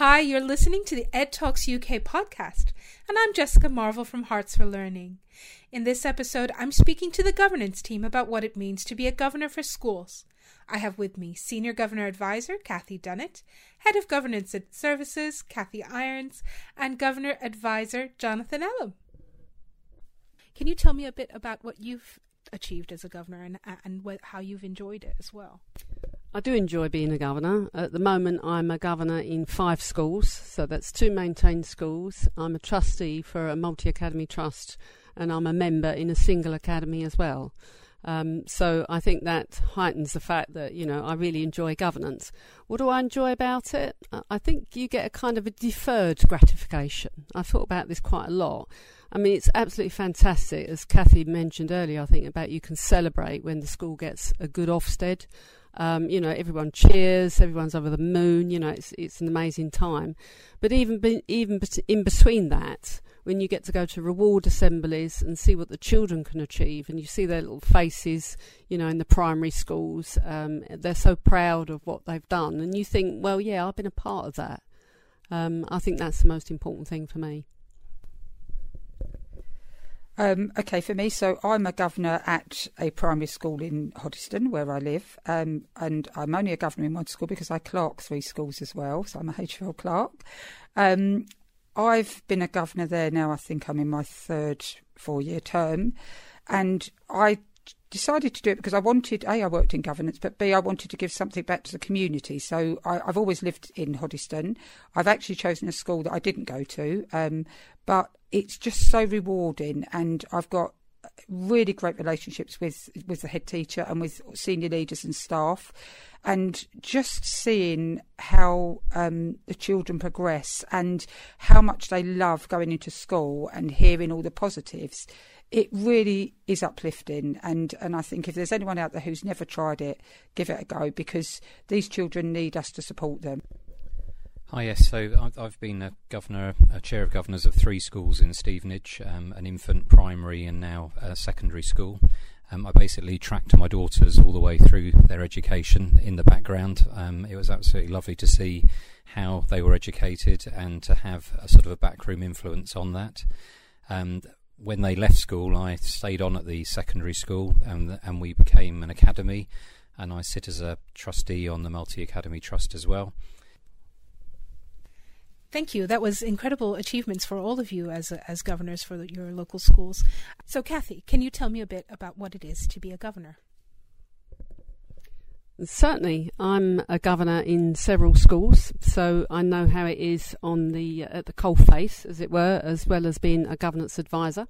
Hi, you're listening to the Ed Talks UK podcast, and I'm Jessica Marvel from Herts for Learning. In this episode, I'm speaking to the governance team about what it means to be a governor for schools. I have with me Senior Governor Advisor Kathy Dunnett, Head of Governance and Services Kathy Irons, and Governor Advisor Jonathan Ellum. Can you tell me a bit about what you've achieved as a governor and, and how you've enjoyed it as well? I do enjoy being a governor. At the moment, I'm a governor in five schools, so that's two maintained schools. I'm a trustee for a multi academy trust, and I'm a member in a single academy as well. Um, so I think that heightens the fact that you know I really enjoy governance. What do I enjoy about it? I think you get a kind of a deferred gratification. I've thought about this quite a lot. I mean, it's absolutely fantastic, as Kathy mentioned earlier. I think about you can celebrate when the school gets a good Ofsted. Um, you know, everyone cheers, everyone's over the moon. You know, it's it's an amazing time. But even be, even in between that, when you get to go to reward assemblies and see what the children can achieve, and you see their little faces, you know, in the primary schools, um, they're so proud of what they've done, and you think, well, yeah, I've been a part of that. Um, I think that's the most important thing for me. Um, okay, for me, so I'm a governor at a primary school in Hoddesdon, where I live, um, and I'm only a governor in one school because I clerk three schools as well, so I'm a HFL clerk. Um, I've been a governor there now, I think I'm in my third four year term, and I decided to do it because I wanted A, I worked in governance, but B, I wanted to give something back to the community. So I, have always lived in Hoddesdon. I've actually chosen a school that I didn't go to, um, but it's just so rewarding, and I've got really great relationships with with the head teacher and with senior leaders and staff. And just seeing how um, the children progress and how much they love going into school and hearing all the positives it really is uplifting. And and I think if there's anyone out there who's never tried it give it a go because these children need us to support them Hi, yes. So I've been a governor, a chair of governors of three schools in Stevenage, um, an infant primary and now a secondary school. Um, I basically tracked my daughters all the way through their education in the background. Um, it was absolutely lovely to see how they were educated and to have a sort of a backroom influence on that. And when they left school, I stayed on at the secondary school and, and we became an academy. And I sit as a trustee on the Multi Academy Trust as well. Thank you. That was incredible achievements for all of you as as governors for your local schools. So, Kathy, can you tell me a bit about what it is to be a governor? Certainly, I'm a governor in several schools, so I know how it is on the at the coalface, as it were, as well as being a governance advisor.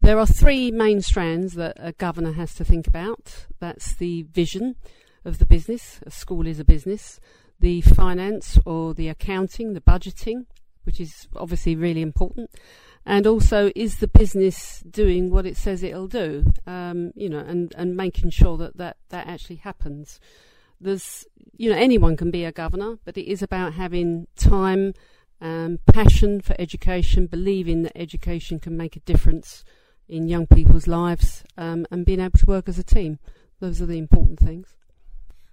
There are three main strands that a governor has to think about. That's the vision of the business. A school is a business the finance or the accounting, the budgeting, which is obviously really important, and also is the business doing what it says it'll do, um, you know, and, and making sure that, that that actually happens. There's, you know, anyone can be a governor, but it is about having time, um, passion for education, believing that education can make a difference in young people's lives, um, and being able to work as a team. Those are the important things.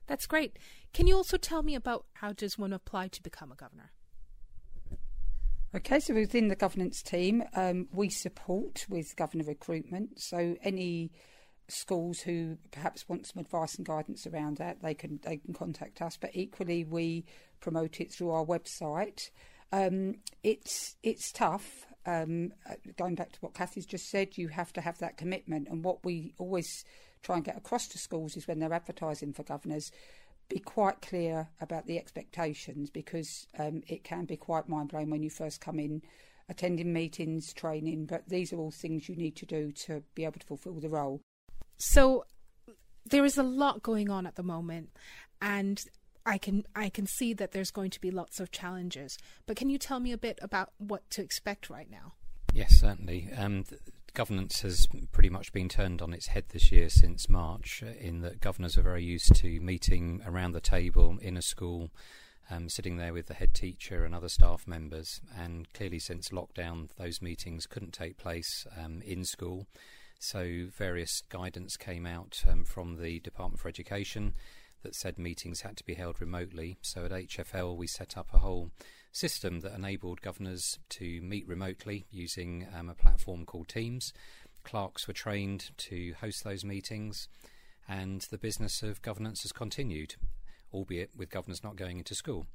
That's great. Can you also tell me about how does one apply to become a governor? Okay, so within the governance team, um, we support with governor recruitment. So any schools who perhaps want some advice and guidance around that, they can they can contact us. But equally, we promote it through our website. Um, it's it's tough. Um, uh, going back to what Kathy's just said, you have to have that commitment. And what we always try and get across to schools is when they're advertising for governors, be quite clear about the expectations because um, it can be quite mind blowing when you first come in, attending meetings, training. But these are all things you need to do to be able to fulfil the role. So there is a lot going on at the moment, and I can I can see that there's going to be lots of challenges. But can you tell me a bit about what to expect right now? Yes, certainly. Um, governance has pretty much been turned on its head this year since March, uh, in that governors are very used to meeting around the table in a school, um, sitting there with the head teacher and other staff members. And clearly, since lockdown, those meetings couldn't take place um, in school. So, various guidance came out um, from the Department for Education that said meetings had to be held remotely. So, at HFL, we set up a whole system that enabled governors to meet remotely using um, a platform called Teams. Clerks were trained to host those meetings, and the business of governance has continued, albeit with governors not going into school.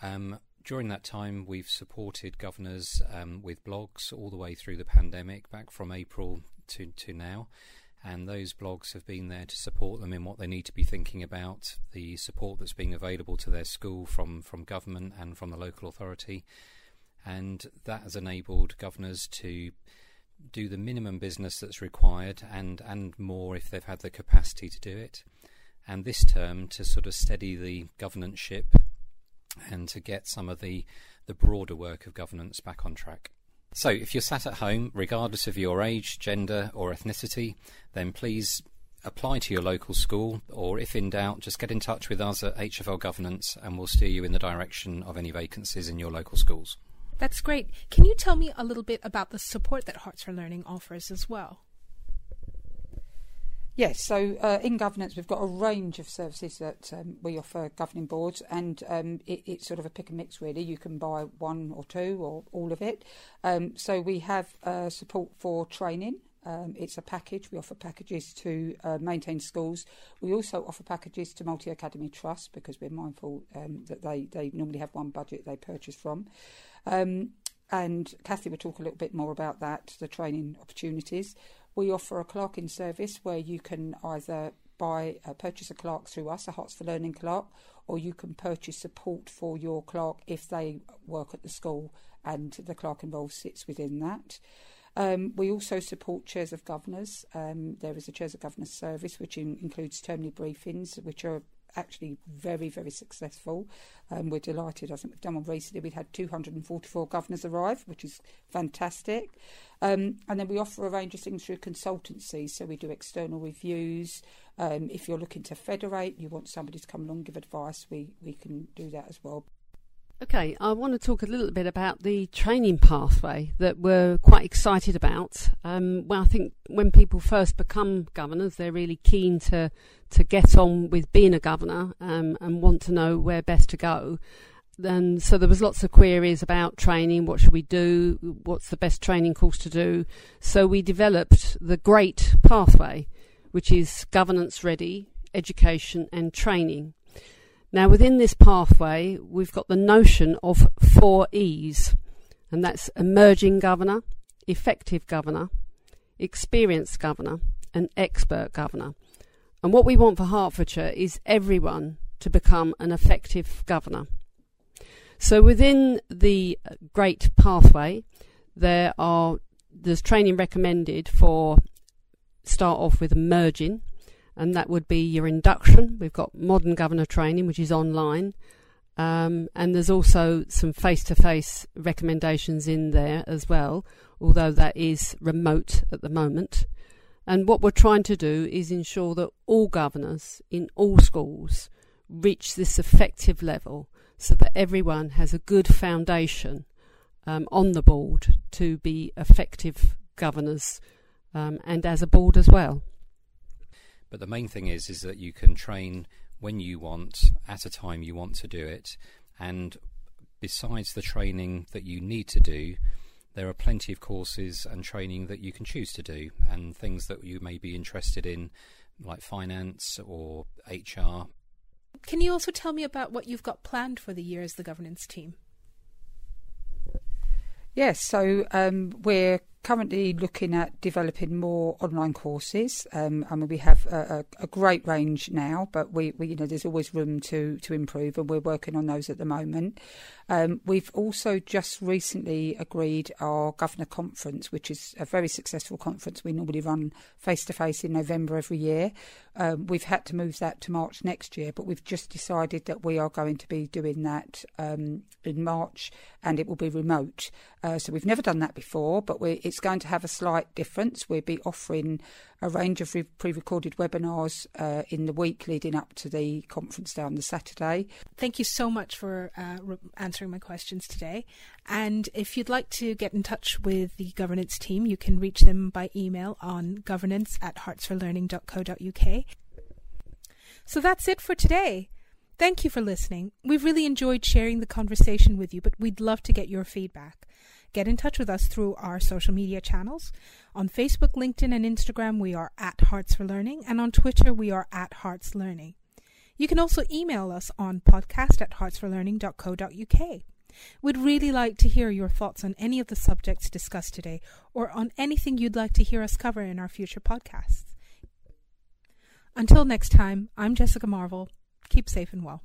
Um, during that time, we've supported governors um, with blogs all the way through the pandemic, back from April to, to now. And those blogs have been there to support them in what they need to be thinking about, the support that's being available to their school from, from government and from the local authority. And that has enabled governors to do the minimum business that's required and, and more if they've had the capacity to do it. And this term to sort of steady the governance ship and to get some of the, the broader work of governance back on track. So, if you're sat at home, regardless of your age, gender, or ethnicity, then please apply to your local school, or if in doubt, just get in touch with us at HFL Governance and we'll steer you in the direction of any vacancies in your local schools. That's great. Can you tell me a little bit about the support that Herts for Learning offers as well? Yes, so uh, in governance, we've got a range of services that um, we offer governing boards, and um, it, it's sort of a pick and mix, really. You can buy one or two or all of it. Um, so we have uh, support for training. Um, it's a package. We offer packages to uh, maintain schools. We also offer packages to Multi Academy trusts because we're mindful um, that they, they normally have one budget they purchase from. Um, and Kathy will talk a little bit more about that, the training opportunities. We offer a clerking service where you can either buy uh, purchase a clerk through us, a Herts for Learning clerk, or you can purchase support for your clerk if they work at the school and the clerk involved sits within that. Um, we also support chairs of governors. Um, there is a chairs of governors service which in, includes termly briefings, which are actually very, very successful. Um, we're delighted. I think we've done one recently. We've had 244 governors arrive, which is fantastic. Um, and then we offer a range of things through consultancy. So we do external reviews. Um, if you're looking to federate, you want somebody to come along give advice, we, we can do that as well. Okay, I want to talk a little bit about the training pathway that we're quite excited about. Um, well, I think when people first become governors, they're really keen to to get on with being a governor um, and want to know where best to go. And so there was lots of queries about training. What should we do? What's the best training course to do? So we developed the GREAT pathway, which is governance ready, education and training. Now, within this pathway, we've got the notion of four E's, and that's emerging governor, effective governor, experienced governor, and expert governor. And what we want for Hertfordshire is everyone to become an effective governor. So within the GREAT pathway, there are there's training recommended for start off with emerging, and that would be your induction. We've got modern governor training, which is online. Um, and there's also some face to face recommendations in there as well, although that is remote at the moment. And what we're trying to do is ensure that all governors in all schools reach this effective level so that everyone has a good foundation um, on the board to be effective governors um, and as a board as well. But the main thing is is that you can train when you want, at a time you want to do it, and besides the training that you need to do, there are plenty of courses and training that you can choose to do, and things that you may be interested in, like finance or HR. Can you also tell me about what you've got planned for the year as the governance team? Yes, so um, we're currently looking at developing more online courses. Um, I mean, we have a, a, a, great range now, but we, we, you know, there's always room to to improve, and we're working on those at the moment. Um, we've also just recently agreed our governor conference, which is a very successful conference. We normally run face to face in November every year. Um, we've had to move that to March next year, but we've just decided that we are going to be doing that um, in March, and it will be remote. Uh, so we've never done that before, but it's it's going to have a slight difference. We'll be offering a range of pre recorded webinars uh, in the week leading up to the conference day on the Saturday. Thank you so much for uh, re- answering my questions today. And if you'd like to get in touch with the governance team, you can reach them by email on governance at hertsforlearning.co.uk. So that's it for today. Thank you for listening. We've really enjoyed sharing the conversation with you, but we'd love to get your feedback. Get in touch with us through our social media channels. On Facebook, LinkedIn, and Instagram, we are at Herts for Learning, and on Twitter, we are at Herts Learning. You can also email us on podcast at hertsforlearning.co.uk. We'd really like to hear your thoughts on any of the subjects discussed today or on anything you'd like to hear us cover in our future podcasts. Until next time, I'm Jessica Marvel. Keep safe and well.